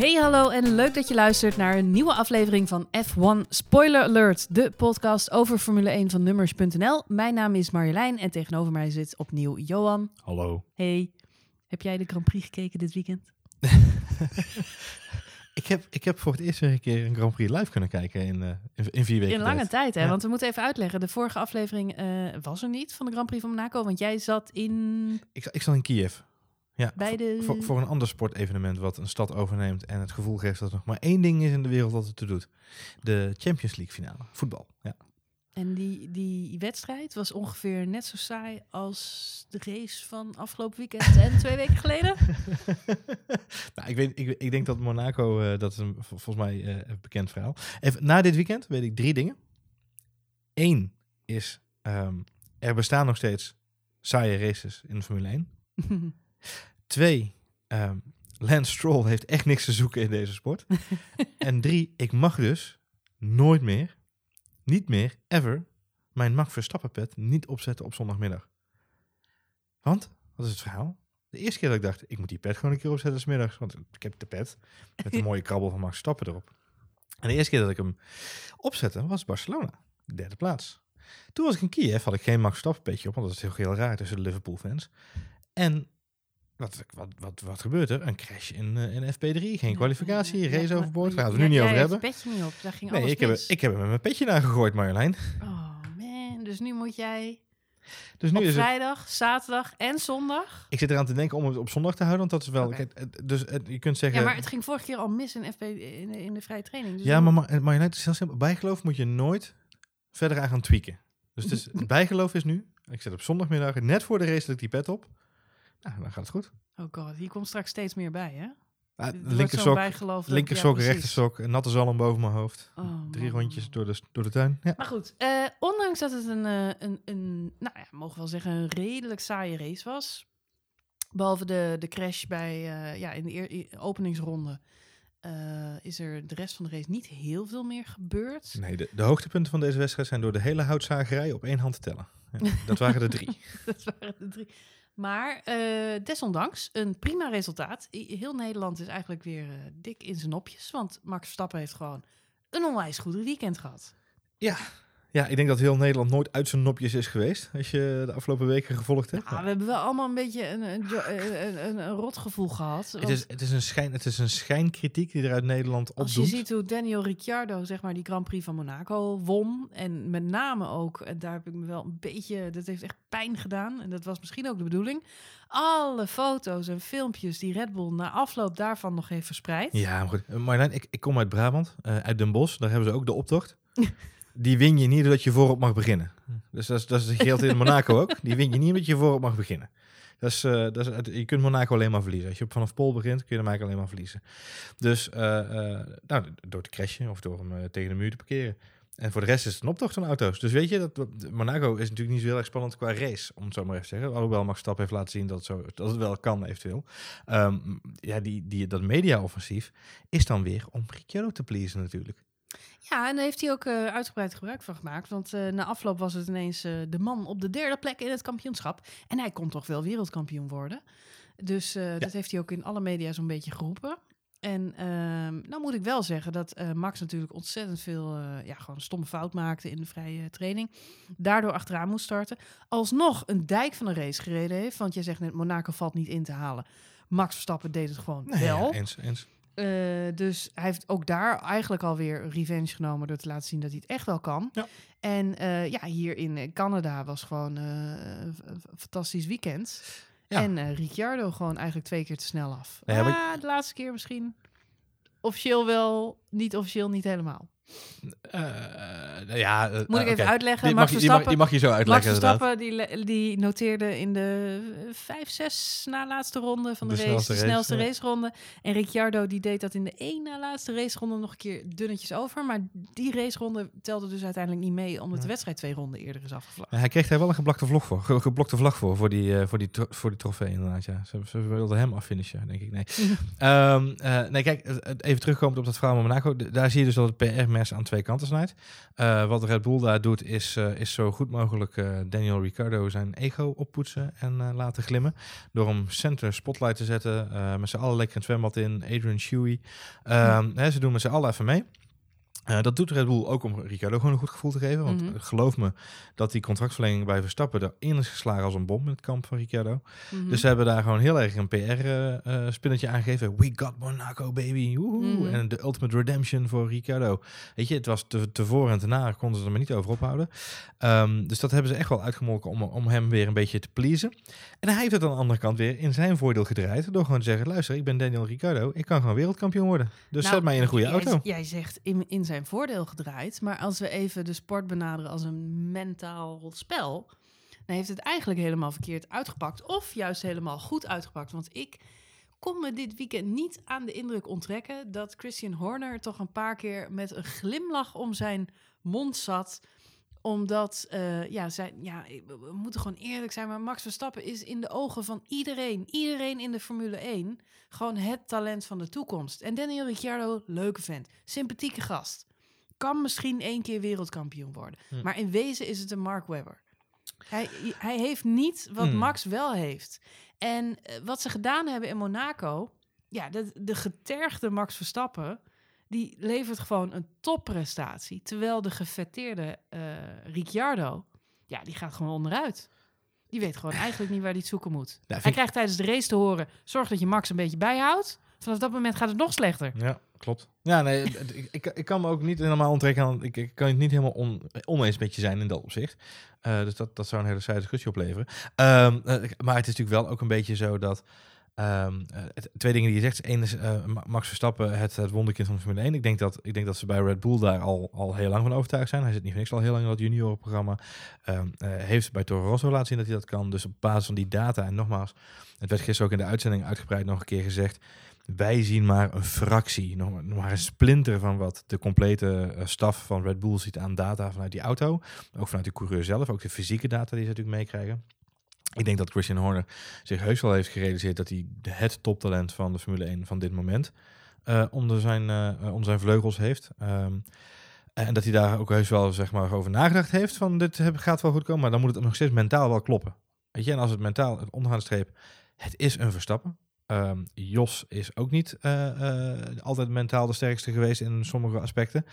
Hey hallo en leuk dat je luistert naar een nieuwe aflevering van F1 Spoiler Alert, de podcast over Formule 1 van Nummers.nl. Mijn naam is Marjolein en tegenover mij zit opnieuw Johan. Hallo. Hey, heb jij de Grand Prix gekeken dit weekend? ik, heb, ik heb voor het eerst weer een keer een Grand Prix live kunnen kijken in, uh, in, in, vier weken. In lange tijd, tijd, hè? Ja. Want we moeten even uitleggen. De vorige aflevering uh, was er niet van de Grand Prix van Monaco, want jij zat in... Ik, ik zat in Kiev. Ja, bij de... voor, voor, een ander sportevenement wat een stad overneemt en het gevoel geeft dat er nog maar één ding is in de wereld wat het te doet. De Champions League finale, voetbal. Ja. En die, die wedstrijd was ongeveer net zo saai als de race van afgelopen weekend en twee weken geleden. nou, ik, weet, ik, ik denk dat Monaco, uh, dat is een, volgens mij uh, een bekend verhaal. Even, na dit weekend weet ik drie dingen. Eén is, um, er bestaan nog steeds saaie races in de Formule 1. Twee, um, Lance Stroll heeft echt niks te zoeken in deze sport. en drie, ik mag dus nooit meer, niet meer, ever, mijn Max Verstappen pet niet opzetten op zondagmiddag. Want, wat is het verhaal? De eerste keer dat ik dacht, ik moet die pet gewoon een keer opzetten smiddags, want ik heb de pet met een mooie krabbel van Max Verstappen erop. En de eerste keer dat ik hem opzette was Barcelona, de derde plaats. Toen was ik in Kiev, had ik geen Max Verstappen petje op, want dat is heel, heel raar tussen de Liverpool fans. En wat, wat, wat, wat gebeurt er? Een crash in, uh, in FP3, geen kwalificatie, ja, race overboord. maar Gaan we nu niet over hebben. het petje niet op, daar ging Nee, alles ik heb, ik heb hem met mijn petje naar gegooid, Marjolein. Oh man, dus nu moet jij Dus nu op is het... vrijdag, zaterdag en zondag... Ik zit eraan te denken om het op zondag te houden, want dat is wel... Kijk, dus je kunt zeggen... Ja, maar het ging vorige keer al mis in, FP, in, de, in de vrije training. Dus Ja, dan- maar Ma- Marjolein, het is heel simpel. Bijgeloof moet je nooit verder aan gaan tweaken. Dus het, is, het bijgeloof is nu... Ik zet op zondagmiddag, net voor de race, dat ik die pet op. Nou, dan gaat het goed. Oh god, hier komt straks steeds meer bij, hè? Ah, bijgeloof dat- linkersok, ja, precies. rechtersok, een natte zalm boven mijn hoofd. Oh, Drie man. rondjes door de, door de tuin. Ja. Maar goed, eh, ondanks dat het een, eh, een, een, nou ja, mogen we wel zeggen, een redelijk saaie race was. Behalve de, de crash bij, eh, ja, in de eer- openingsronde. is er de rest van de race niet heel veel meer gebeurd. Nee, de, de hoogtepunten van deze wedstrijd zijn door de hele houtzagerij op één hand te tellen. Ja, dat waren er drie. dat waren de drie. Maar eh, desondanks, een prima resultaat. Heel Nederland is eigenlijk weer eh, dik in zijn nopjes. Want Max Verstappen heeft gewoon een onwijs goed weekend gehad. Ja, ik denk dat heel Nederland nooit uit zijn nopjes is geweest. Als je de afgelopen weken gevolgd hebt. Ah, we hebben wel allemaal een beetje een, een, een, een, een, een rotgevoel gehad. Het is, het, is een schijn, het is een schijnkritiek die er uit Nederland als je ziet hoe Daniel Ricciardo zeg maar, die Grand Prix van Monaco won. En met name ook, en daar heb ik me wel een beetje... Dat heeft echt pijn gedaan. En dat was misschien ook de bedoeling. Alle foto's en filmpjes die Red Bull na afloop daarvan nog heeft verspreid. Ja, maar goed. Marjolein, ik, ik kom uit Brabant, eh, uit Den Bosch. Daar hebben ze ook de optocht. Die win je niet doordat je voorop mag beginnen. Dus dat, is, dat is, geldt in Monaco ook. Die win je niet omdat je voorop mag beginnen. Dat is, eh, dat is, je kunt Monaco alleen maar verliezen. Als je vanaf Pol begint, kun je eigenlijk alleen maar verliezen. Dus eh, eh, nou, door te crashen of door hem tegen de muur te parkeren. En voor de rest is het een optocht van auto's. Dus weet je, dat, Monaco is natuurlijk niet zo heel erg spannend qua race, om het zo maar even te zeggen. Alhoewel Max Verstappen heeft laten zien dat het, zo, dat het wel kan, eventueel. Ehm, ja, die, die, dat media-offensief is dan weer om Ricciardo te pleasen natuurlijk. Ja, en daar heeft hij ook eh, uitgebreid gebruik van gemaakt. Want eh, na afloop was het ineens eh, de man op de derde plek in het kampioenschap. En hij kon toch wel wereldkampioen worden. Dus dat heeft hij ook in alle media zo'n beetje geroepen. En ehm, nou moet ik wel zeggen dat Max natuurlijk ontzettend veel ja, gewoon stomme fout maakte in de vrije training. Daardoor achteraan moest starten. Alsnog een dijk van een race gereden heeft. Want jij zegt net, Monaco valt niet in te halen. Max Verstappen deed het gewoon Nee, wel. ja, eens, eens. Eh, dus hij heeft ook daar eigenlijk alweer revenge genomen door te laten zien dat hij het echt wel kan. Ja. En eh, ja, hier in eh, Canada was gewoon een fantastisch weekend. Ja. En Ricciardo gewoon eigenlijk twee keer te snel af. Nee, maar- Ah, de laatste keer misschien. Officieel wel, niet officieel niet helemaal. Eh, nou ja, eh, Moet ik eh, even uitleggen. Die mag, je, die, mag, Verstappen, die mag je zo uitleggen. Verstappen die, die noteerde in de vijf, zes na laatste ronde van de, De race, snelste de snelste raceronde. En Ricciardo die deed dat in de één na laatste raceronde nog een keer dunnetjes over. Maar die raceronde telde dus uiteindelijk niet mee, omdat de wedstrijd twee ronden eerder is afgevlacht. Ja, hij kreeg daar wel een geblokte vlog voor. Ge- geblokte vlag voor, voor die, eh, voor die, voor die trofee inderdaad. Ja. Ze, ze wilden hem affinishen, denk ik. Nee, Ehm, eh, nee kijk, even terugkomend op dat verhaal met Monaco. Daar zie je dus dat het PR-merk aan twee kanten snijdt. Uh, wat Red Bull daar doet, is, uh, is zo goed mogelijk uh, Daniel Ricciardo zijn ego oppoetsen en laten glimmen. Door hem center spotlight te zetten, met z'n allen lekker een zwembad in, Adrian Shuey. Ehm, ze doen met z'n allen even mee. Uh, dat doet Red Bull ook om Ricardo gewoon een goed gevoel te geven. Want mm -hmm. geloof me dat die contractverlenging bij Verstappen erin is geslagen als een bom in het kamp van Ricardo. Mm -hmm. Dus ze hebben daar gewoon heel erg een PR-spinnetje uh, aangegeven. We got Monaco, baby. Mm -hmm. En de ultimate redemption voor Ricardo. Weet je, het was te, te voor en te na, konden ze er maar niet over ophouden. Um, dus dat hebben ze echt wel uitgemolken om, om hem weer een beetje te pleasen. En hij heeft het aan de andere kant weer in zijn voordeel gedraaid. Door gewoon te zeggen, luister, ik ben Daniel Ricardo. Ik kan gewoon wereldkampioen worden. Dus nou, zet mij in een goede jij, auto. Jij zegt in, in zijn voordeel gedraaid. Maar als we even de sport benaderen als een mentaal spel, dan heeft het eigenlijk helemaal verkeerd uitgepakt. Of juist helemaal goed uitgepakt. Want ik kon me dit weekend niet aan de indruk onttrekken dat Christian Horner toch een paar keer met een glimlach om zijn mond zat omdat, uh, ja, ja, we moeten gewoon eerlijk zijn, maar Max Verstappen is in de ogen van iedereen, iedereen in de Formule 1, gewoon het talent van de toekomst. En Daniel Ricciardo, leuke vent, sympathieke gast kan misschien één keer wereldkampioen worden. Hm. Maar in wezen is het een Mark Webber. Hij, hij heeft niet wat hm. Max wel heeft. En uh, wat ze gedaan hebben in Monaco, ja, de, de getergde Max Verstappen, die levert gewoon een topprestatie. Terwijl de gefetteerde uh, Ricciardo, ja, die gaat gewoon onderuit. Die weet gewoon eigenlijk niet waar hij het zoeken moet. Ja, hij krijgt tijdens de race te horen, zorg dat je Max een beetje bijhoudt. Vanaf dat moment gaat het nog slechter. Ja, klopt. Ja, nee, ik, ik, kan me ook niet helemaal onttrekken aan... Ik, ik kan het niet helemaal on, oneens met je zijn in dat opzicht. Uh, dus dat, dat zou een hele saaie discussie opleveren. Um, uh, maar het is natuurlijk wel ook een beetje zo dat... Um, uh, twee dingen die je zegt. Eén is Max Verstappen, het, het wonderkind van de Formule 1. Ik denk, dat, ik denk dat ze bij Red Bull daar al, al heel lang van overtuigd zijn. Hij zit niet voor niks al heel lang in dat juniorenprogramma. Um, heeft bij Toro Rosso laten zien dat hij dat kan. Dus op basis van die data, en nogmaals, het werd gisteren ook in de uitzending uitgebreid nog een keer gezegd wij zien maar een fractie, nog maar een splinter van wat de complete uh, staf van Red Bull ziet aan data vanuit die auto. Ook vanuit de coureur zelf, ook de fysieke data die ze natuurlijk meekrijgen. Ik denk dat Christian Horner zich heus wel heeft gerealiseerd dat hij het toptalent van de Formule 1 van dit moment uh, onder, zijn, uh, onder zijn vleugels heeft. Um, en dat hij daar ook heus wel zeg maar, over nagedacht heeft van dit gaat wel goed komen, maar dan moet het nog steeds mentaal wel kloppen. Weet je, en als het mentaal, het onderaan het is een Verstappen. Um, Jos is ook niet uh, uh, altijd mentaal de sterkste geweest in sommige aspecten.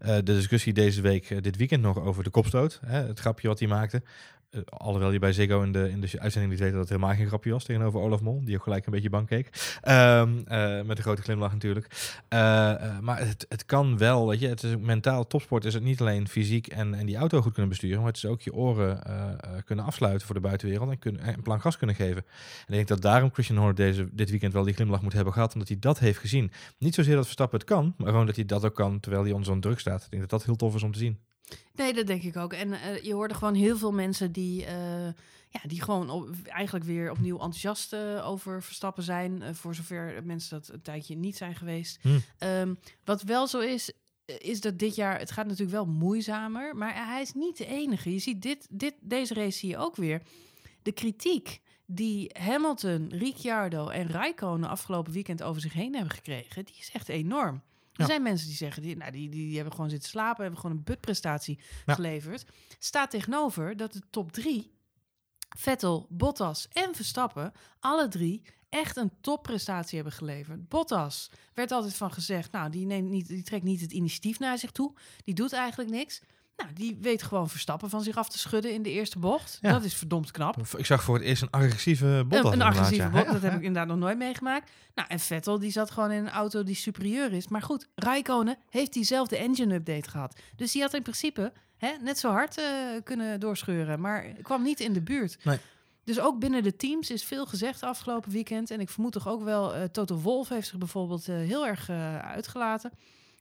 Uh, de discussie deze week, dit weekend nog over de kopstoot. Hè, het grapje wat hij maakte. Uh, alhoewel je bij Ziggo in de, in de uitzending niet weet dat het helemaal geen grapje was tegenover Olaf Mol, die ook gelijk een beetje bang keek. Um, uh, met een grote glimlach natuurlijk. Uh, maar het, het kan wel, weet je, het is mentaal topsport is het niet alleen fysiek en, en die auto goed kunnen besturen, maar het is ook je oren kunnen afsluiten voor de buitenwereld en, kunnen, en plan gas kunnen geven. En ik denk dat daarom Christian Horner deze, dit weekend wel die glimlach moet hebben gehad, omdat hij dat heeft gezien. Niet zozeer dat Verstappen het kan, maar gewoon dat hij dat ook kan terwijl hij onder zo'n druk staat. Ik denk dat dat heel tof is om te zien. Nee, dat denk ik ook. En uh, je hoorde gewoon heel veel mensen die, uh, ja, die gewoon op, eigenlijk weer opnieuw enthousiast uh, over Verstappen zijn. voor zover mensen dat een tijdje niet zijn geweest. Hm. Um, wat wel zo is, is dat dit jaar, het gaat natuurlijk wel moeizamer, maar hij is niet de enige. Je ziet dit, dit, deze race zie je ook weer. De kritiek die Hamilton, Ricciardo en Raikkonen afgelopen weekend over zich heen hebben gekregen, die is echt enorm. Er zijn mensen die zeggen, die, nou, die, die, die, hebben gewoon zitten slapen, hebben gewoon een butprestatie geleverd. Staat tegenover dat de top drie, Vettel, Bottas en Verstappen, alle drie echt een topprestatie hebben geleverd. Bottas werd altijd van gezegd, nou, die, neemt niet, die trekt niet het initiatief naar zich toe. Die doet eigenlijk niks. Nou, die weet gewoon Verstappen van zich af te schudden in de eerste bocht. Ja. Dat is verdomd knap. Ik zag voor het eerst een agressieve Bottas. Een, een agressieve ja. bot, dat heb ik inderdaad nog nooit meegemaakt. Nou, en Vettel die zat gewoon in een auto die superieur is. Maar goed, Raikkonen heeft diezelfde engine update gehad. Dus die had in principe hè, net zo hard uh, kunnen doorscheuren. Maar kwam niet in de buurt. Nee. Dus ook binnen de teams is veel gezegd afgelopen weekend. En ik vermoed toch ook wel, uh, Toto Wolf heeft zich bijvoorbeeld uh, heel erg uitgelaten.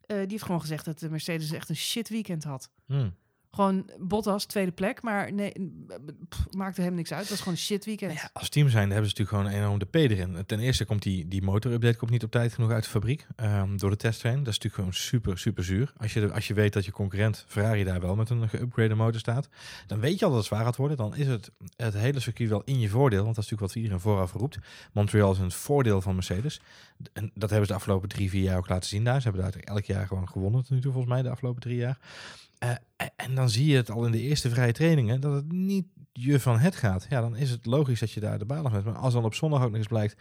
Die heeft gewoon gezegd dat de Mercedes echt een shit weekend had. Hmm. Gewoon Bottas, tweede plek. Maar nee, pff, maakte hem niks uit. Het was gewoon een shit weekend. Ja, als team zijn hebben ze natuurlijk gewoon enorm de P erin. Ten eerste komt die, die motorupdate komt niet op tijd genoeg uit de fabriek. ehm, door de testtrain. Dat is natuurlijk gewoon super, super zuur. Als je, als je weet dat je concurrent Ferrari daar wel met een geüpgrade motor staat. Dan weet je al dat het zwaar gaat worden. Dan is het, het hele circuit wel in je voordeel. Want dat is natuurlijk wat iedereen vooraf roept. Montreal is een voordeel van Mercedes. En dat hebben ze de afgelopen drie, vier jaar ook laten zien daar. Ze hebben daar elk jaar gewoon gewonnen tot nu volgens mij de afgelopen drie jaar. Eh, en- en dan zie je het al in de eerste vrije trainingen dat het niet je van het gaat. Ja, dan is het logisch dat je daar de baan af hebt. Maar als dan op zondag ook eens blijkt...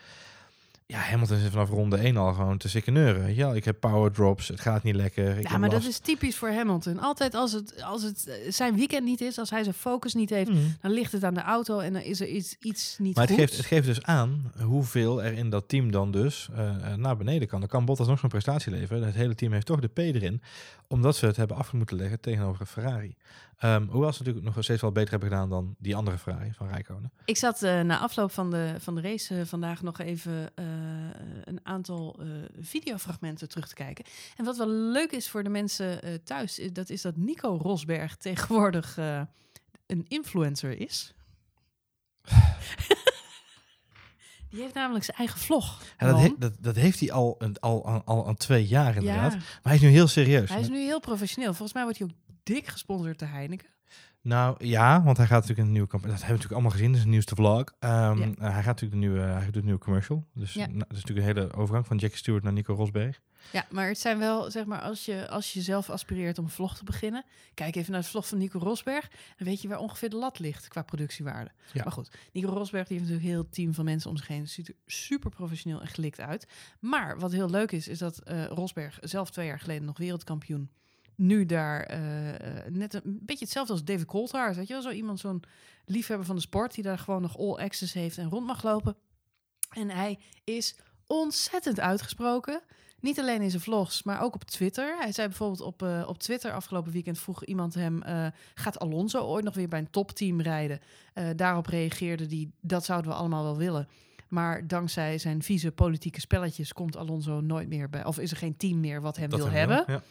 Ja, Hamilton zit vanaf ronde 1 al gewoon te sikkeneuren. Ja, ik heb power drops, het gaat niet lekker. Ik Ja, maar dat is typisch voor Hamilton. Altijd als het, als het eh, zijn weekend niet is, als hij zijn focus niet heeft, Hmm. dan ligt het aan de auto en dan is er iets, iets niet Maar het goed. geeft, het geeft dus aan hoeveel er in dat team dan dus eh, eh, naar beneden kan. Dan kan Bottas nog zo'n prestatie leveren. Het hele team heeft toch de P erin. Omdat ze het hebben af moeten leggen tegenover Ferrari. Ehm, hoewel ze natuurlijk nog steeds wel beter hebben gedaan dan die andere Ferrari van Rijkonen. Ik zat na afloop van de, van de race vandaag nog even een aantal eh, videofragmenten terug te kijken. En wat wel leuk is voor de mensen eh, thuis, is dat is dat Nico Rosberg tegenwoordig eh, een influencer is. Die heeft namelijk zijn eigen vlog. Ja, dat, he- dat, dat heeft hij al, een- al, al, al aan twee jaar inderdaad. Ja, Maar hij is nu heel serieus. hij is nu heel professioneel. Volgens mij wordt hij ook dik gesponsord door Heineken. Nou ja, want hij gaat natuurlijk een nieuwe campagne. Dat hebben we natuurlijk allemaal gezien. Dat is een nieuwste vlog. Ehm, Ja. eh, hij gaat natuurlijk de nieuwe, hij doet een nieuwe commercial. Dus Ja. nou, dat is natuurlijk een hele overgang van Jackie Stewart naar Nico Rosberg. Ja, maar het zijn wel, zeg maar, als je, als je zelf aspireert om een vlog te beginnen, kijk even naar de vlog van Nico Rosberg, dan weet je waar ongeveer de lat ligt qua productiewaarde. Ja. Maar goed, Nico Rosberg die heeft natuurlijk een heel team van mensen om zich heen. Ziet er super professioneel en gelikt uit. Maar wat heel leuk is, is dat eh, Rosberg zelf twee jaar geleden nog wereldkampioen, nu daar eh, eh, net een, beetje hetzelfde als David Coulthard, weet je wel, zo iemand, zo'n liefhebber van de sport, die daar gewoon nog all access heeft en rond mag lopen. En hij is ontzettend uitgesproken. Niet alleen in zijn vlogs, maar ook op Twitter. Hij zei bijvoorbeeld op, eh, op Twitter afgelopen weekend vroeg iemand hem: eh, gaat Alonso ooit nog weer bij een topteam rijden? Daarop reageerde hij: dat zouden we allemaal wel willen. Maar dankzij zijn vieze politieke spelletjes komt Alonso nooit meer bij, of is er geen team meer wat hem Dat wil hebben. Ja.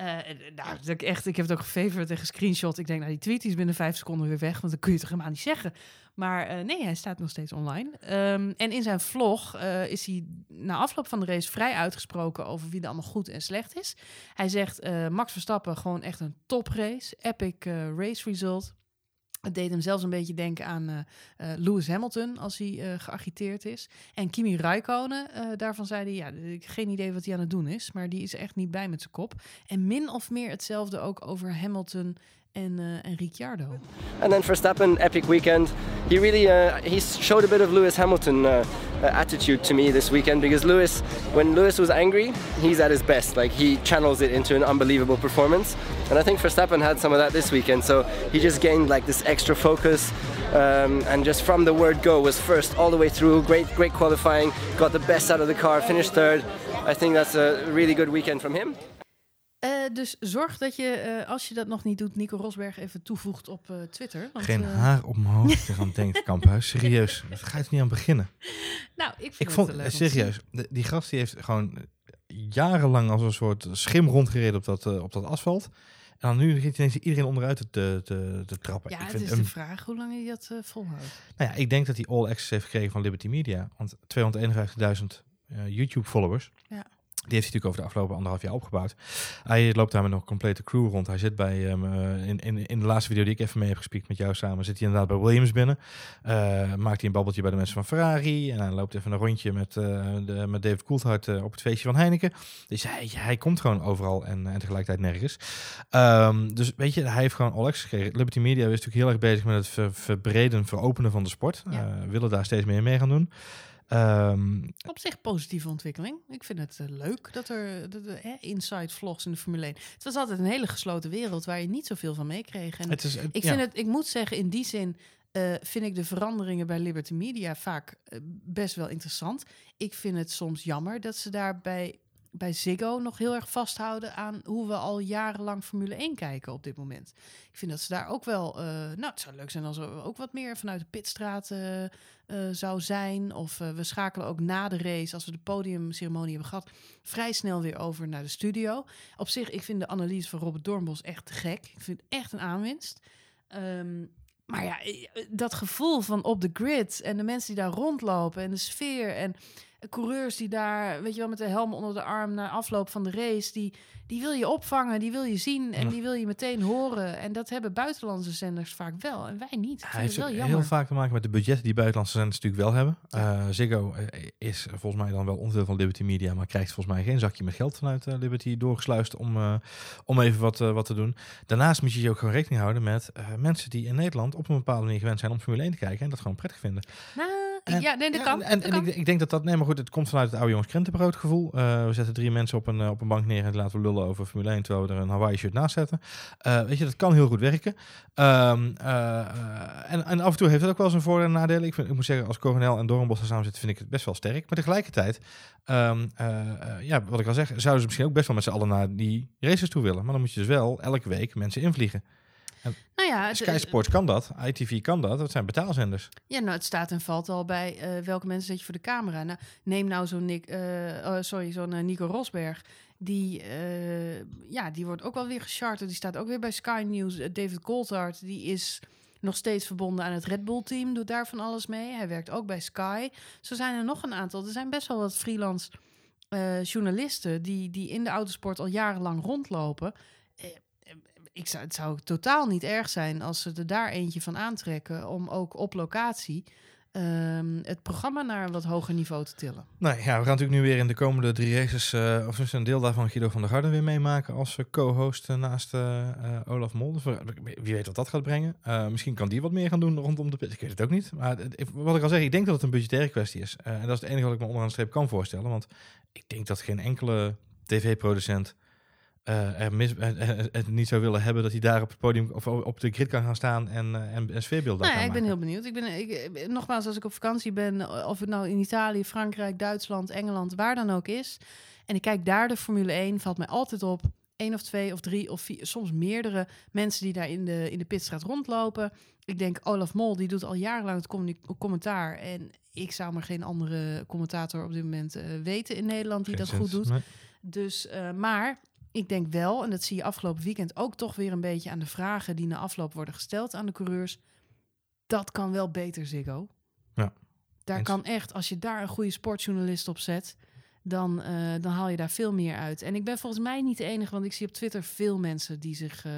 Eh, nou, ik echt, ik heb het ook gefavored en gescreenshot. Ik denk, nou, die tweet die is binnen vijf seconden weer weg, want dan kun je het helemaal niet zeggen. Maar eh, nee, hij staat nog steeds online. Ehm, en in zijn vlog eh, is hij na afloop van de race vrij uitgesproken over wie er allemaal goed en slecht is. Hij zegt, Max Verstappen gewoon echt een toprace, epic race result. Het deed hem zelfs een beetje denken aan eh, eh, Lewis Hamilton als hij eh, geagiteerd is. En Kimi Räikkönen, daarvan zei hij, ja, ik geen idee wat hij aan het doen is, maar die is echt niet bij met zijn kop. En min of meer hetzelfde ook over Hamilton en, en Ricciardo. And then Verstappen, epic weekend. He really he showed a bit of Lewis Hamilton attitude to me this weekend because Lewis, when Lewis was angry, he's at his best. Like he channels it into an unbelievable performance. And I think Verstappen had some of that this weekend. So he just gained like this extra focus. Um, and just from the word go was first all the way through. Great, great qualifying. Got the best out of the car. Finished third. I think that's a really good weekend from him. Eh, dus zorg dat je, eh, als je dat nog niet doet, Nico Rosberg even toevoegt op eh, Twitter. Want, Geen haar op mijn hoofd je aan denkt, Kamphuis. Serieus, daar ga je niet aan beginnen. Nou, ik vind Ik het vond, leuk te serieus, de- die gast die heeft gewoon jarenlang als een soort schim rondgereden op dat, op dat asfalt. En dan nu begint ineens iedereen onderuit te, te, te, te trappen. Ja, ik het vind is de vraag hoe lang hij dat volhoudt. Nou ja, ik denk dat hij all access heeft gekregen van Liberty Media. Want 251.000 eh, YouTube-followers. Ja. Die heeft hij natuurlijk over de afgelopen anderhalf jaar opgebouwd. Hij loopt daar met een complete crew rond. Hij zit bij, eh, in, in, in de laatste video die ik even mee heb gespiekt met jou samen, zit hij inderdaad bij Williams binnen. Eh, maakt hij een babbeltje bij de mensen van Ferrari. En hij loopt even een rondje met, eh, de, met David Coulthard op het feestje van Heineken. Dus hij, hij komt gewoon overal en, en tegelijkertijd nergens. Ehm, dus weet je, hij heeft gewoon all access gekregen. Liberty Media is natuurlijk heel erg bezig met het ver- verbreden, veropenen van de sport. Ja. Willen daar steeds meer mee gaan doen. Ehm, Op zich positieve ontwikkeling. Ik vind het eh, leuk dat er hè, inside vlogs in de Formule 1. Het was altijd een hele gesloten wereld waar je niet zoveel van meekreeg. En het is, het- ik, ja. vind het, ik moet zeggen, in die zin eh, vind ik de veranderingen bij Liberty Media vaak eh, best wel interessant. Ik vind het soms jammer dat ze daarbij bij Ziggo nog heel erg vasthouden aan hoe we al jarenlang Formule 1 kijken op dit moment. Ik vind dat ze daar ook wel, eh, nou, het zou leuk zijn als er ook wat meer vanuit de pitstraat eh, eh, zou zijn. Of we schakelen ook na de race, als we de podiumceremonie hebben gehad, vrij snel weer over naar de studio. Op zich, ik vind de analyse van Robert Doornbos echt te gek. Ik vind het echt een aanwinst. Ehm, maar ja, dat gevoel van op de grid en de mensen die daar rondlopen en de sfeer en coureurs die daar, weet je wel, met de helm onder de arm na afloop van de race, die, die wil je opvangen, die wil je zien en Ja. die wil je meteen horen. En dat hebben buitenlandse zenders vaak wel en wij niet. Hij heeft wel jammer. heel vaak te maken met de budgetten die buitenlandse zenders natuurlijk wel hebben. Eh, Ziggo eh, is volgens mij dan wel onderdeel van Liberty Media, maar krijgt volgens mij geen zakje met geld vanuit eh, Liberty doorgesluist om, om even wat, wat te doen. Daarnaast moet je je ook gewoon rekening houden met mensen die in Nederland op een bepaalde manier gewend zijn om Formule 1 te kijken en dat gewoon prettig vinden. Nou, En- ja, nee, dat Ja, kan. En, dat en kan. ik, ik denk dat dat, nee, maar goed, het komt vanuit het oude jongens krentenbrood gevoel. Eh, we zetten drie mensen op een, eh, op een bank neer en laten we lullen over Formule 1 terwijl we er een Hawaii shirt naast zetten. Eh, weet je, dat kan heel goed werken. Ehm, eh, eh, en, en af en toe heeft het ook wel zijn voordelen en nadelen. Ik, vind, ik moet zeggen, als Coronel en Doornbos er samen zitten, vind ik het best wel sterk. Maar tegelijkertijd, ehm, eh, eh, ja, wat ik al zeg, zouden ze misschien ook best wel met z'n allen naar die races toe willen. Maar dan moet je dus wel elke week mensen invliegen. Nou ja, Sky Sports kan dat, ITV kan dat, dat zijn betaalzenders. Ja, nou, het staat en valt al bij eh, welke mensen zet je voor de camera. Nou, neem nou zo'n Nick, eh, oh, sorry, zo'n eh, Nico Rosberg. Die, ja, die wordt ook wel weer gecharterd. Die staat ook weer bij Sky News. David Coulthard, die is nog steeds verbonden aan het Red Bull team. Doet daar van alles mee. Hij werkt ook bij Sky. Zo zijn er nog een aantal. Er zijn best wel wat freelance journalisten die, die in de autosport al jarenlang rondlopen. Ik zou, het zou totaal niet erg zijn als ze er daar eentje van aantrekken om ook op locatie ehm, het programma naar een wat hoger niveau te tillen. Nou ja, we gaan natuurlijk nu weer in de komende drie races, eh of een deel daarvan Guido van der Garden weer meemaken als co-host eh, naast eh, Olaf Mol. Dus wie weet wat dat gaat brengen. Misschien kan die wat meer gaan doen rondom de pit. Ik weet het ook niet. Maar wat ik al zeg, ik denk dat het een budgettaire kwestie is. En dat is het enige wat ik me onderaan de streep kan voorstellen. Want ik denk dat geen enkele tv-producent eh, er mis, eh, eh, het niet zou willen hebben dat hij daar op het podium of op de grid kan gaan staan en, en een sfeerbeeld daar Nou ja, ik ben heel benieuwd. Ik ben, ik, nogmaals, als ik op vakantie ben, of het nou in Italië, Frankrijk, Duitsland, Engeland, waar dan ook is. En ik kijk daar de Formule 1, valt mij altijd op één of twee of drie of vier, soms meerdere mensen die daar in de, in de pitstraat rondlopen. Ik denk, Olaf Mol, die doet al jarenlang het commentaar. En ik zou maar geen andere commentator op dit moment weten in Nederland die Geen dat goed doet. Nee. Dus, maar ik denk wel, en dat zie je afgelopen weekend ook toch weer een beetje aan de vragen die na afloop worden gesteld aan de coureurs. Dat kan wel beter, Ziggo. Ja, Daar eens. kan echt, als je daar een goede sportjournalist op zet, dan, eh, dan haal je daar veel meer uit. En ik ben volgens mij niet de enige, want ik zie op Twitter veel mensen die zich, eh,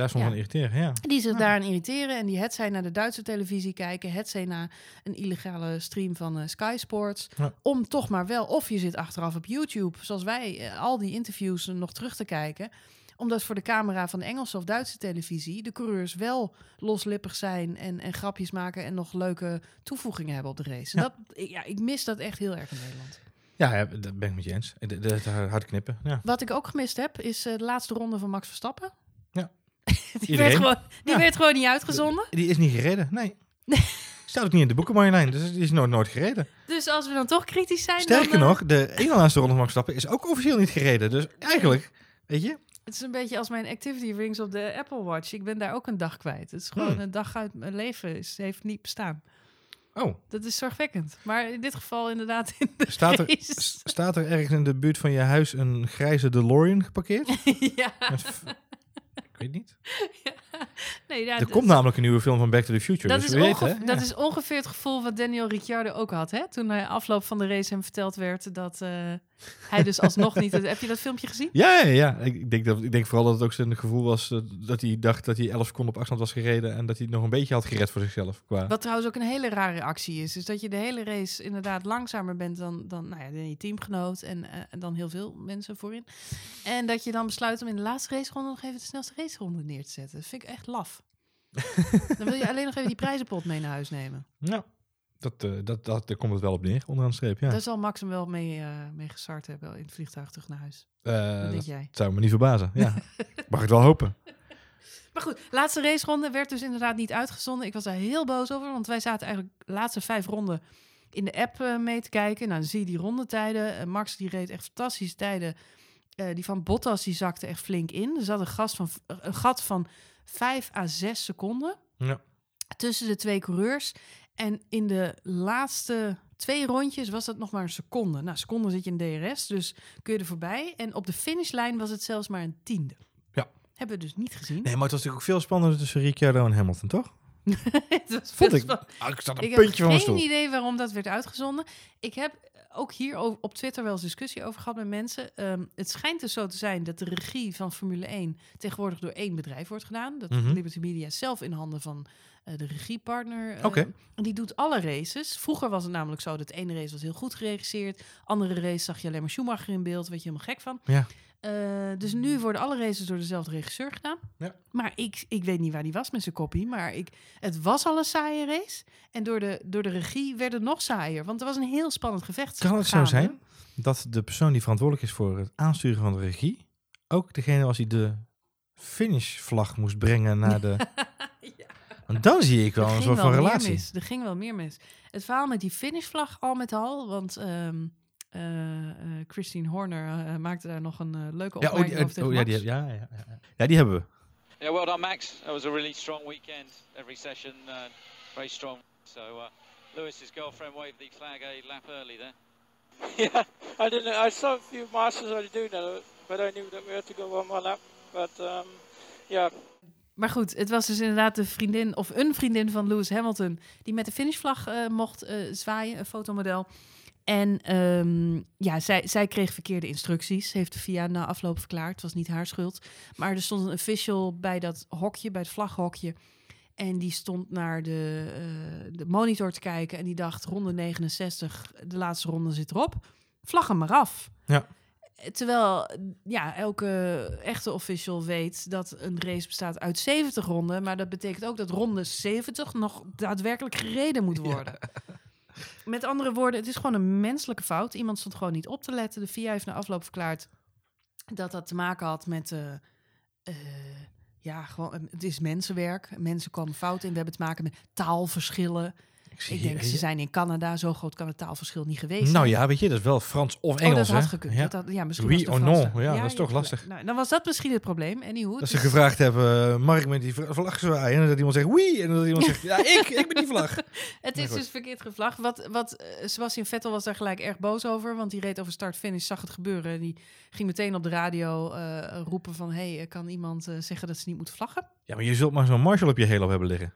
Daar is Ja. van irriteren, ja. die zich Ja. daaraan irriteren. En die het zij naar de Duitse televisie kijken, het zij naar een illegale stream van eh, Sky Sports. Ja. Om toch maar wel, of je zit achteraf op YouTube, zoals wij, eh, al die interviews eh, nog terug te kijken. Omdat voor de camera van de Engelse of Duitse televisie de coureurs wel loslippig zijn en, en grapjes maken en nog leuke toevoegingen hebben op de race. Ja. dat, ik, ja, ik mis dat echt heel erg in Nederland. Ja, ja, dat ben ik met je eens. De- hard knippen, ja. Wat ik ook gemist heb, is eh, de laatste ronde van Max Verstappen. Die werd gewoon, die Ja. werd gewoon niet uitgezonden. Die is niet gereden, nee. Staat ook niet in de boeken, Marjolein. Dus die is nooit, nooit gereden. Dus als we dan toch kritisch zijn, Sterker dan, eh, nog, de ene laatste ronde van Verstappen is ook officieel niet gereden. Dus eigenlijk, weet je... Het is een beetje als mijn activity rings op de Apple Watch. Ik ben daar ook een dag kwijt. Het is gewoon Hmm. een dag uit mijn leven. Is, heeft niet bestaan. Oh, Dat is zorgwekkend. Maar in dit geval inderdaad in de staat er, staat er ergens in de buurt van je huis een grijze DeLorean geparkeerd? ja. Met weet niet. Nee, ja, Er komt namelijk een nieuwe film van Back to the Future. dat, dus is we weten, ongeveer, hè? dat is ongeveer het gevoel wat Daniel Ricciardo ook had. Hè? Toen hij afloop van de race hem verteld werd dat eh, hij dus alsnog niet... Heb je dat filmpje gezien? Ja, ja, ja. Ik, denk dat, ik denk vooral dat het ook zijn gevoel was eh, dat hij dacht dat hij 11 seconden op afstand was gereden en dat hij het nog een beetje had gered voor zichzelf. Qua... Wat trouwens ook een hele rare actie is. Is dat je de hele race inderdaad langzamer bent dan, dan, nou ja, dan je teamgenoot en, eh, en dan heel veel mensen voorin. En dat je dan besluit om in de laatste raceronde nog even de snelste raceronde neer te zetten. Dat vind ik echt laf. dan wil je alleen nog even die prijzenpot mee naar huis nemen. Ja, dat, eh, dat, dat, daar komt het wel op neer, onderaan de streep. Ja. Daar zal Max hem wel mee, eh mee gestart hebben in het vliegtuig terug naar huis. Eh, Wat denk dat jij? zou me niet verbazen. Ja. Mag het wel hopen. Maar goed, laatste raceronde werd dus inderdaad niet uitgezonden. Ik was daar heel boos over, want wij zaten eigenlijk de laatste vijf ronden in de app mee te kijken. Nou, dan zie je die rondetijden. Max die reed echt fantastische tijden. Die van Bottas die zakte echt flink in. Er zat een, gas van, een gat van 5 à 6 seconden Ja. tussen de twee coureurs. En in de laatste twee rondjes was dat nog maar een seconde. Nou, seconde zit je in DRS, dus kun je er voorbij. En op de finishlijn was het zelfs maar een tiende. Ja. Hebben we dus niet gezien. Nee, maar het was natuurlijk ook veel spannender tussen Ricciardo en Hamilton, toch? Vond ik. Ah, ik zat een Ik heb puntje van mijn geen idee waarom dat werd uitgezonden. Ik heb ook hier op Twitter wel eens discussie over gehad met mensen. Ehm, het schijnt dus zo te zijn dat de regie van Formule 1 tegenwoordig door één bedrijf wordt gedaan. Dat Mhm. Liberty Media zelf in handen van de regiepartner. eh. En die doet alle races. Vroeger was het namelijk zo dat ene race was heel goed geregisseerd. Andere race zag je alleen maar Schumacher in beeld. Weet je helemaal gek van. Ja. Eh, dus nu worden alle races door dezelfde regisseur gedaan. Ja. Maar ik, ik weet niet waar die was met zijn kopie. Maar ik, het was al een saaie race. En door de, door de regie werd het nog saaier. Want er was een heel spannend gevecht. Kan het zo zijn dat de persoon die verantwoordelijk is voor het aansturen van de regie ook degene was die de finishvlag moest brengen naar de... Ja. Want dan zie ik wel Er een soort van wel meer relatie. mis. Er ging wel meer mis. Het verhaal met die finishvlag al met al. Want ehm, eh, eh, Christine Horner eh, maakte daar nog een leuke Ja, opmerking oh, die, over tegen oh, ja, die, ja, ja, ja, ja. ja, die hebben we. Yeah, well done, Max. That was a really strong weekend. Every session, uh, very strong. So, uh, Lewis's girlfriend waved the flag a lap early there. Yeah, I didn't. I saw a few masters already do that, but I knew that we had to go one more lap. But um, yeah, Maar goed, het was dus inderdaad de vriendin of een vriendin van Lewis Hamilton die met de finishvlag eh, mocht eh, zwaaien, een fotomodel. En ehm, ja, zij, zij kreeg verkeerde instructies, heeft VIA na afloop verklaard. Het was niet haar schuld. Maar er stond een official bij dat hokje, bij het vlaghokje. En die stond naar de, eh, de monitor te kijken en die dacht, ronde 69, de laatste ronde zit erop. Vlag hem maar af. Ja. Terwijl ja, elke echte official weet dat een race bestaat uit 70 ronden. Maar dat betekent ook dat ronde 70 nog daadwerkelijk gereden moet worden. Met andere woorden, het is gewoon een menselijke fout. Iemand stond gewoon niet op te letten. De VIA heeft na afloop verklaard dat dat te maken had met... eh, eh, ja, gewoon, het is mensenwerk. Mensen komen fout in. We hebben te maken met taalverschillen. Zie Ik denk, ze zijn in Canada. Zo groot kan het taalverschil niet geweest zijn. Nou ja, weet je, dat is wel Frans of Oh, Engels, dat had hè? gekund. Ja. Dat ja, misschien Oui was non. Franse. Ja, dat is toch lastig. Nou, dan was dat misschien het probleem. Anyhow, Dat ze is- gevraagd hebben, eh, Mark met die vla- vlag zwaaien. En dat iemand zegt, oui. En dat iemand zegt, ja, ik, ik ben die vlag. Het is dus verkeerd gevlagd. Wat, wat eh, Sebastian Vettel was daar gelijk erg boos over. Want die reed over start-finish, zag het gebeuren. En die ging meteen op de radio eh, roepen van... hey, kan iemand zeggen dat ze niet moeten vlaggen? Ja, maar je zult maar zo'n Marshall op je halo hebben liggen.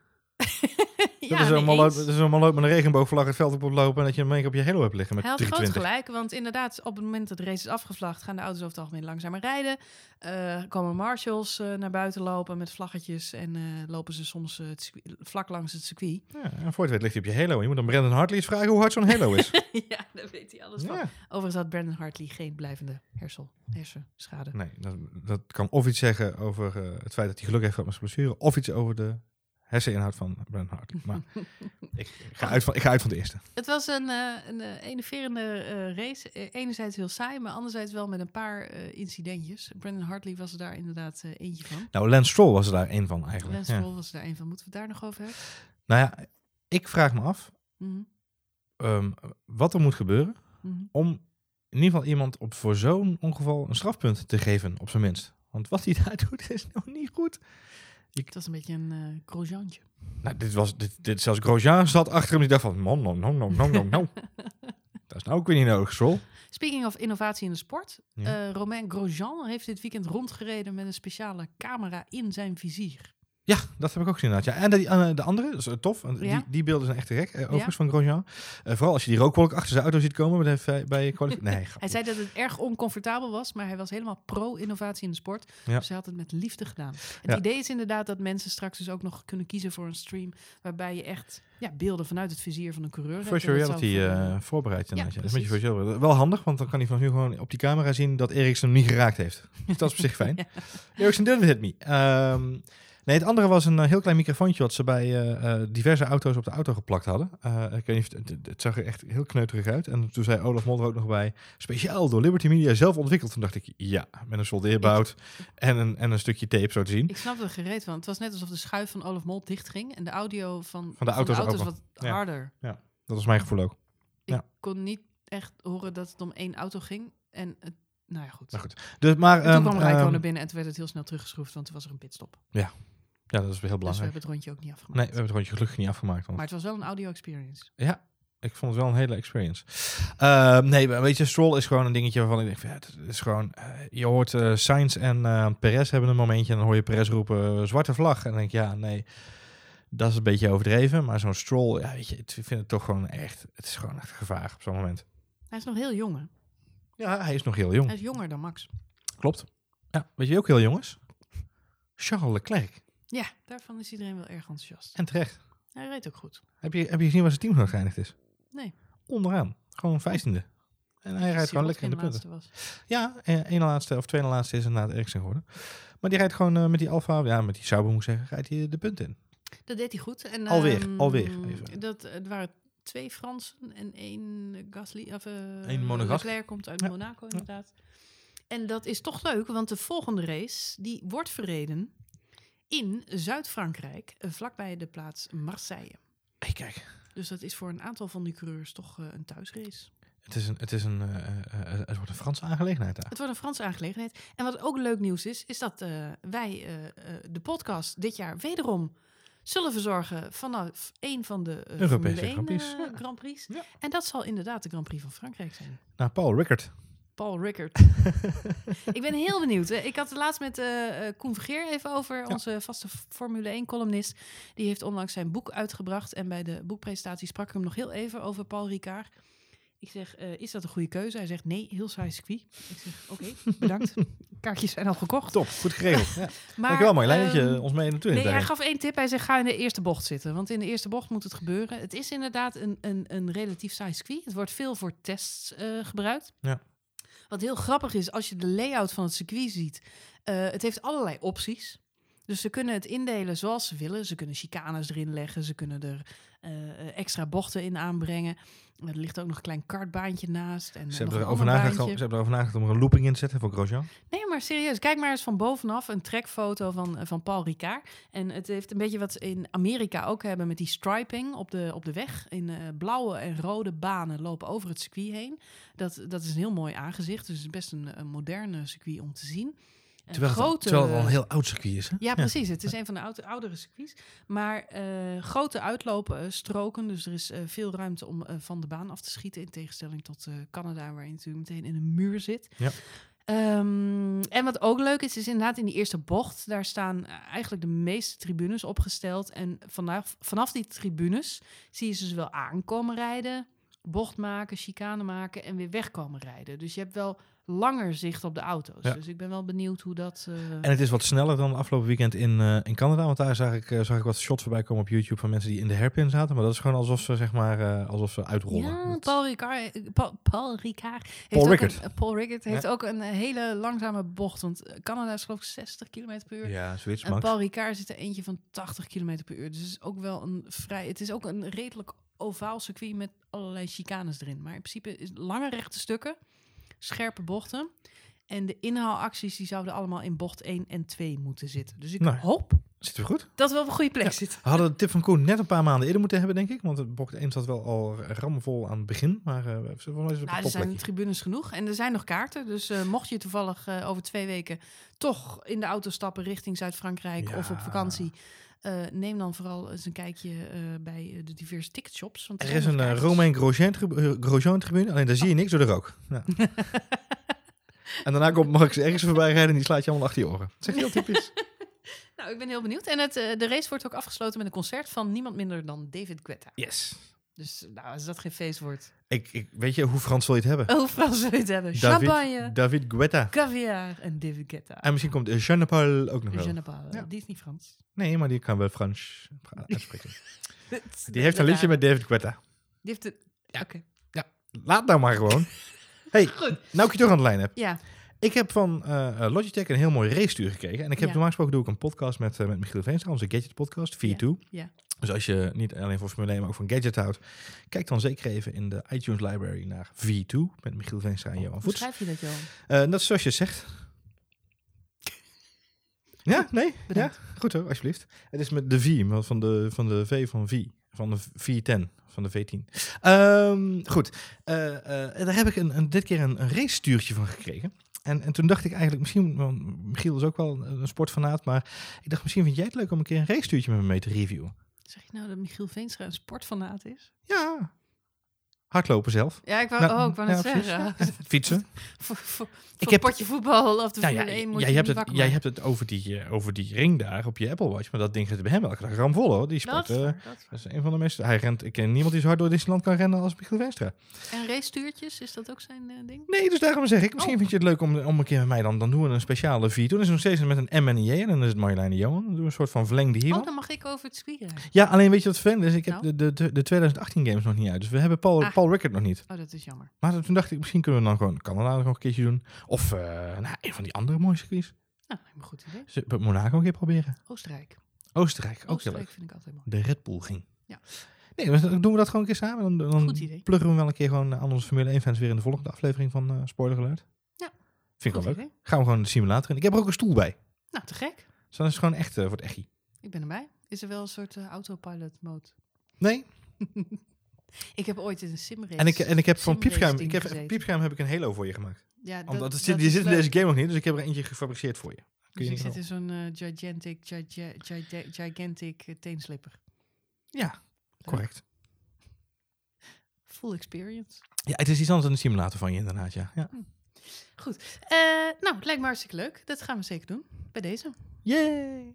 ja, dat is mal zo'n maloot met een regenboogvlag het veld op lopen en dat je hem één op je halo hebt liggen met Hij had groot 320. gelijk, want inderdaad, op het moment dat de race is afgevlagd, gaan de auto's over het algemeen langzamer rijden. Eh, komen marshals eh, naar buiten lopen met vlaggetjes en eh, lopen ze soms het vlak langs het circuit. Ja, en voor het weet ligt hij op je halo. Je moet dan Brandon Hartley eens vragen hoe hard zo'n halo is. ja, daar weet hij alles van. Overigens had Brandon Hartley geen blijvende hersel, hersenschade. Nee, dat, dat kan of iets zeggen over het feit dat hij geluk heeft gehad met zijn blessure, of iets over de herseninhoud van Brandon Hartley. Maar ik, ga uit van, ik ga uit van de eerste. Het was een, eh, een eh, enerverende eh, race. Eh, enerzijds heel saai, maar anderzijds wel met een paar incidentjes. Brandon Hartley was er daar inderdaad eentje van. Nou, Lance Stroll was er daar één van eigenlijk. Lance Ja. Stroll was er daar één van. Moeten we het daar nog over hebben? Nou ja, ik vraag me af Mhm, ehm, wat er moet gebeuren mhm. om in ieder geval iemand op voor zo'n ongeval een strafpunt te geven, op zijn minst. Want wat hij daar doet is nog niet goed. Het was een beetje een eh grosjeantje. Nou, dit was, dit, dit zelfs Grosjean zat achter hem die dacht van, no, no, no, no, no, no, no. Dat is nou ook weer niet nodig, Stroll. Speaking of innovatie in de sport. Ja. eh, Romain Grosjean heeft dit weekend rondgereden met een speciale camera in zijn vizier. Ja, dat heb ik ook gezien inderdaad. Ja. En de, eh, de andere, dat is eh, tof. Ja. Die, die beelden zijn echt te gek, eh, overigens, van Grosjean. Vooral als je die rookwolk achter zijn auto ziet komen bij, bij kwalificatie. Nee, Hij zei dat het erg oncomfortabel was, maar hij was helemaal pro-innovatie in de sport. Ja. Dus hij had het met liefde gedaan. Het idee is inderdaad dat mensen straks dus ook nog kunnen kiezen voor een stream waarbij je echt ja, beelden vanuit het vizier van een coureur hebt. virtual reality voor, eh, voorbereid. inderdaad, Ja, dat is een beetje virtual. Wel handig, want dan kan hij vanaf nu gewoon op die camera zien dat Eriksen hem niet geraakt heeft. Dat is op zich fijn. Ja. Eriksen didn't hit me. Ehm, nee, het andere was een eh, heel klein microfoontje wat ze bij eh, eh, diverse auto's op de auto geplakt hadden. Ik weet niet, het, het- het zag er echt heel kneuterig uit. En toen zei Olaf Mol er ook nog bij, speciaal door Liberty Media zelf ontwikkeld. Toen dacht ik, ja, met een soldeerbout en een, en een stukje tape zo te zien. Ik snap er gereed van. Het was net alsof de schuif van Olaf Mol dicht ging en de audio van, Van de auto's wat wel. Ja. harder. Dat was mijn gevoel ook. Ik Ja. kon niet echt horen dat het om één auto ging. En het, nou ja, goed. Nou goed. Dus, maar, En toen ehm, kwam Rijkonen ehm, binnen en toen werd het heel snel teruggeschroefd, want toen was er een pitstop. ja, dat is weer heel Dus we belangrijk. hebben het rondje ook niet afgemaakt. Nee, we hebben het rondje gelukkig niet afgemaakt. Want Maar het was wel een audio experience. Ja, ik vond het wel een hele experience. Uh, nee, maar weet je, Stroll is gewoon een dingetje waarvan ik denk, ja, het is gewoon, uh, je hoort uh, Sainz en uh, Perez hebben een momentje en dan hoor je Perez roepen zwarte vlag. En dan denk ik, ja, nee, dat is een beetje overdreven. Maar zo'n Stroll, ja, weet je, ik vind het toch gewoon echt, het is gewoon echt gevaar op zo'n moment. Hij is nog heel jong, hè? Ja, hij is nog heel jong. Hij is jonger dan Max. Klopt. Ja, weet je ook heel jong is? Charles Leclerc. Ja, daarvan is iedereen wel erg enthousiast. En terecht. Hij reed ook goed. Heb je, heb je gezien waar zijn team nog geëindigd is? Nee. Onderaan. Gewoon vijftiende. En hij rijdt gewoon lekker in de punten. Was. Ja, één laatste of tweede laatste is inderdaad Eriksen geworden. Maar die rijdt gewoon uh, met die Alfa, ja, met die Sauber moet ik zeggen, rijdt hij de punten in. Dat deed hij goed. En, alweer, um, alweer. Even. Dat, het waren twee Fransen en één Gasly. Of, uh, Eén. Leclerc komt uit ja. Monaco inderdaad. Ja. En dat is toch leuk, want de volgende race die wordt verreden in Zuid-Frankrijk, uh, vlakbij de plaats Marseille. Hey, kijk. Dus dat is voor een aantal van die coureurs toch uh, een thuisrace. Het, is een, het, is een, uh, het wordt een Franse aangelegenheid daar. Het wordt een Franse aangelegenheid. En wat ook leuk nieuws is, is dat wij de podcast dit jaar wederom zullen verzorgen vanaf een van de Europese Formule 1 Grand Prix. Ja. En dat zal inderdaad de Grand Prix van Frankrijk zijn. Nou, Paul Rickert. Paul Rickert. ik ben heel benieuwd. Ik had het laatst met uh, Koen Vergeer even over, ja. onze vaste Formule 1-columnist. Die heeft onlangs zijn boek uitgebracht. En bij de boekpresentatie sprak ik hem nog heel even over Paul Ricard. Ik zeg, uh, is dat een goede keuze? Hij zegt, nee, heel saai circuit. Ik zeg, oké, okay, bedankt. Kaartjes zijn al gekocht. Top, goed geregeld. Ja. maar, Dankjewel Marjolein dat je um, ons mee naartoe Nee, hij gaf één tip. Hij zegt, ga in de eerste bocht zitten. Want in de eerste bocht moet het gebeuren. Het is inderdaad een, een, een relatief saai circuit. Het wordt veel voor tests uh, gebruikt. Ja. Wat heel grappig is, als je de layout van het circuit ziet. Uh, het heeft allerlei opties. Dus ze kunnen het indelen zoals ze willen. Ze kunnen chicanes erin leggen. Ze kunnen er uh, extra bochten in aanbrengen. Er ligt ook nog een klein kartbaantje naast. En ze, hebben nagedacht, om, ze hebben erover nagedacht om er een looping in te zetten voor Grosjean. Nee, maar serieus. Kijk maar eens van bovenaf een trekfoto van, van Paul Ricard. En het heeft een beetje wat ze in Amerika ook hebben met die striping op de, op de weg. In uh, blauwe en rode banen lopen over het circuit heen. Dat, dat is een heel mooi aangezicht. Dus het is best een, een moderne circuit om te zien. Terwijl het, grote, terwijl het al een heel oud circuit is. Hè? Ja, precies. Het is een van de oude, oudere circuits. Maar uh, grote uitloopstroken. Dus er is uh, veel ruimte om uh, van de baan af te schieten. In tegenstelling tot Canada, waar je natuurlijk meteen in een muur zit. Ja. Um, en wat ook leuk is, is inderdaad in die eerste bocht. Daar staan eigenlijk de meeste tribunes opgesteld. En vanaf, vanaf die tribunes zie je ze dus wel aankomen rijden. Bocht maken, chicane maken en weer wegkomen rijden. Dus je hebt wel langer zicht op de auto's. Ja. Dus ik ben wel benieuwd hoe dat... Uh... En het is wat sneller dan afgelopen weekend in, uh, in Canada. Want daar zag ik, uh, zag ik wat shots voorbij komen op YouTube van mensen die in de hairpin zaten. Maar dat is gewoon alsof ze, zeg maar, alsof ze uitrollen. Ja. Paul Ricard, Paul, Paul Ricard heeft, Paul ook Rickard. een, Paul Rickard heeft Ja. ook een hele langzame bocht. Want Canada is geloof ik 60 km per uur. Ja, zoiets. En. Paul Ricard zit er eentje van 80 km per uur. Dus het is ook wel een vrij... Het is ook een redelijk ovaal circuit met allerlei chicanes erin. Maar in principe is lange rechte stukken, scherpe bochten. En de inhaalacties die zouden allemaal in bocht 1 en 2 moeten zitten. Dus ik Nou. hoop Zit goed? dat we op een goede plek Ja. zitten. We hadden de tip van Koen net een paar maanden eerder moeten hebben, denk ik. Want bocht 1 zat wel al ramvol aan het begin. Maar uh, het Nou, een er zijn tribunes genoeg en er zijn nog kaarten. Dus uh, mocht je toevallig uh, over twee weken toch in de auto stappen richting Zuid-Frankrijk Ja. of op vakantie, uh, neem dan vooral eens een kijkje uh, bij de diverse ticketshops. Want Er is een uh, kaartjes. Romain Grosjean tribu- eh, Grosjean tribune, alleen daar zie je niks door de rook. Ja. en daarna komt Max ergens voorbij rijden en die slaat je allemaal achter je oren. Dat is heel typisch. Nou, ik ben heel benieuwd. En het, de race wordt ook afgesloten met een concert van niemand minder dan David Guetta. Yes. Dus nou, als dat geen feest wordt. Ik, ik, weet je, hoe Frans wil je het hebben? Oh, Frans wil je het hebben. Champagne, David Guetta. caviar en David Guetta. En misschien komt uh, Jean Paul ook nog wel. Je ne pas, Ja. Die is niet Frans. Nee, maar die kan wel Frans uitspreken. Die heeft een liedje met David Guetta. Die heeft een... Ja. Oké. Laat nou maar gewoon. hey, Goed. nou ik je toch aan de lijn heb. Ja. Ik heb van eh, Logitech een heel mooi race-stuur gekregen. En ik heb Ja. normaal gesproken doe ik een podcast met, eh, met Michiel Veenstra, onze Gadget podcast, V2. Ja. Dus als je niet alleen voor Formule 1, maar ook van Gadget houdt, kijk dan zeker even in de iTunes library naar V2 met Michiel Veenstra en Johan Hoe Voets. schrijf je dat, Johan? Eh, dat is zoals je zegt. Ja, nee? Bedankt. Ja, goed hoor, alsjeblieft. Het is met de V, van de, van de V van V. van de 410, van de V10. Ehm, goed, Eh, eh, daar heb ik een, een, dit keer een, een race-stuurtje van gekregen. En, en toen dacht ik eigenlijk, misschien, want Michiel is ook wel een, sportfanaat, maar ik dacht misschien vind jij het leuk om een keer een race-stuurtje met me mee te reviewen. Zeg je nou dat Michiel Veenstra een sportfanaat is? Ja, hardlopen zelf. Ja, ik wou, Nou, oh, ik wou net ja, precies. zeggen. Fietsen. voor, voor, Ik heb- een potje voetbal of de Nou ja, 1 moet jij, je hebt het, jij hebt het over die, eh, over die ring daar op je Apple Watch, maar dat ding zit bij hem elke dag ramvol hoor. Die sport, Dat is eh, dat is dat is een van de meeste. Hij rent, ik ken niemand die zo hard door Disneyland kan rennen als Michiel Wenstra. waar. En race-stuurtjes, is dat ook zijn eh, ding? Nee, dus daarom zeg ik, misschien Oh. vind je het leuk om, om een keer met mij dan, dan doen we een speciale vier. Toen is het nog steeds met een M en een J en dan is het Marjolein en Johan. Dan doen we een soort van verlengde hiervan. Oh, dan mag ik over het spieren. Ja, alleen weet je wat vervelend is? Ik heb Nou? de, de, de 2018 games nog niet uit. Dus we hebben Paul, Ah. Paul Rickard nog niet. Oh, dat is jammer. Maar toen dacht ik, misschien kunnen we dan gewoon Canada nog een keertje doen. Of eh, nou, een van die andere mooie circuits. Nou, een goed idee. Dus, eh, Monaco een keer proberen. Oostenrijk. Oostenrijk, ook heel Oostenrijk leuk. vind ik altijd mooi. De Red Bull ging. Ja. Nee, dan doen we dat gewoon een keer samen. Dan, dan Goed idee. pluggen we wel een keer gewoon aan onze Formule 1 fans weer in de volgende aflevering van eh Spoiler Alert. Ja. Vind ik wel leuk. Gaan we gewoon de simulator in. Ik heb er ook een stoel bij. Nou, te gek. Dus dan is het gewoon echt eh, voor het echie. Ik ben erbij. Is er wel een soort autopilot mode? Nee. Ik heb ooit in een simrace. En ik, en ik heb van piepschuim, ik heb, piepschuim heb ik een Halo voor je gemaakt. Ja, dat, Omdat het zit, die zit in deze game nog niet, dus ik heb er eentje gefabriceerd voor je. Kun Dus je ik niet zit in zo'n eh, gigantic, giga- giga- gigantic eh, teenslipper. Ja, correct. Full experience. Ja, het is iets anders dan een simulator van je inderdaad, ja. ja. Goed. Eh, nou, het lijkt me hartstikke leuk. Dat gaan we zeker doen. Bij deze. Yay!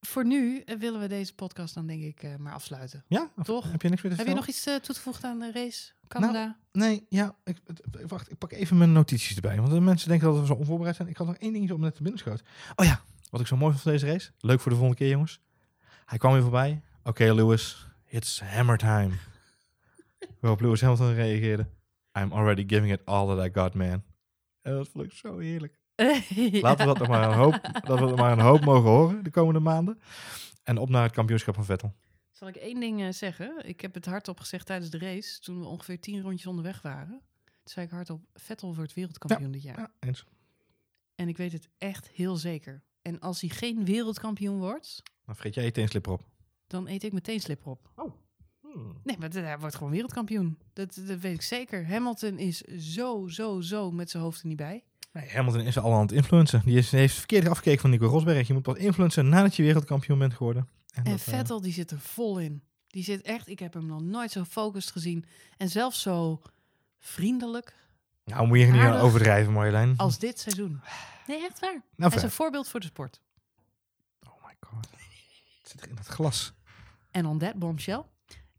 Voor nu eh, willen we deze podcast dan denk ik eh, maar afsluiten. Ja? Toch? Heb je niks meer te Heb je vertellen? nog iets eh, toe te voegen aan de race? Canada? Nee, ja. Ik, wacht, ik pak even mijn notities erbij. Want de mensen denken dat we zo onvoorbereid zijn. Ik had nog één dingetje om net te binnen schoot. Oh ja, wat ik zo mooi vond van deze race. Leuk voor de volgende keer, jongens. Hij kwam weer voorbij. Oké, Lewis. It's hammer time. Waarop Lewis Hamilton reageerde. I'm already giving it all that I got, man. En dat vond ik zo heerlijk. Ja. Laten we dat nog maar een hoop, dat we er maar een hoop mogen horen de komende maanden. En op naar het kampioenschap van Vettel. Zal ik één ding eh, zeggen? Ik heb het hardop gezegd tijdens de race. Toen we ongeveer tien rondjes onderweg waren. Toen zei ik hardop, Vettel wordt wereldkampioen dit jaar. Ja, eens. En ik weet het echt heel zeker. En als hij geen wereldkampioen wordt, Dan vreet jij je teenslipper op. dan eet ik meteen slip op. Hmm. Nee, maar hij wordt gewoon wereldkampioen. Dat, dat weet ik zeker. Hamilton is zo, zo, zo met zijn hoofd er niet bij. Nee, Hamilton is al aan het influencen. Die is, heeft verkeerd afgekeken van Nico Rosberg. Je moet pas influencen nadat je wereldkampioen bent geworden. En, En dat, eh, Vettel, die zit er vol in. Die zit echt, ik heb hem nog nooit zo gefocust gezien. En zelfs zo vriendelijk nou, moet je niet aardig overdrijven, Marjolein. als dit seizoen. Nee, echt waar. nou, Hij is een voorbeeld voor de sport. Oh my god. Het zit er in het glas. En on that bombshell.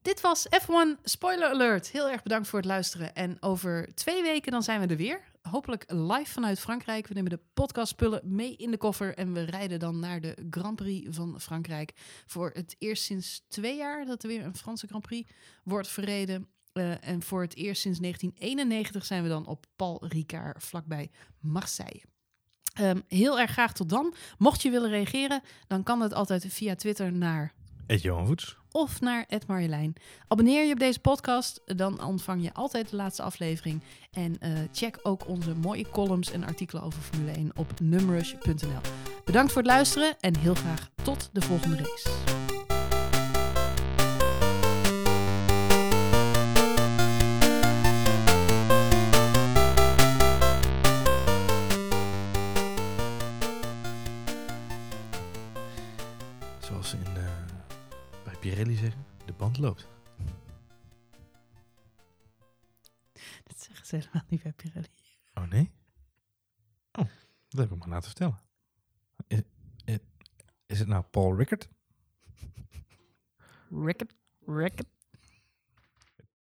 Dit was F1 Spoiler Alert. Heel erg bedankt voor het luisteren. En over twee weken dan zijn we er weer. Hopelijk live vanuit Frankrijk. We nemen de podcastspullen mee in de koffer. En we rijden dan naar de Grand Prix van Frankrijk. Voor het eerst sinds twee jaar dat er weer een Franse Grand Prix wordt verreden. Eh, en voor het eerst sinds 1991 zijn we dan op Paul Ricard vlakbij Marseille. Ehm, heel erg graag tot dan. Mocht je willen reageren, dan kan dat altijd via Twitter naar Voets. Of naar Ed Marjolein. Abonneer je op deze podcast, dan ontvang je altijd de laatste aflevering. En eh, check ook onze mooie columns en artikelen over Formule 1 op numrush.nl. Bedankt voor het luisteren en heel graag tot de volgende race. Pirelli zeggen, de band loopt. Dat zeggen ze helemaal niet bij Pirelli. Oh nee? Oh, dat heb ik maar laten vertellen. Is, is, is het nou Paul Rickard? Ricket, ricket.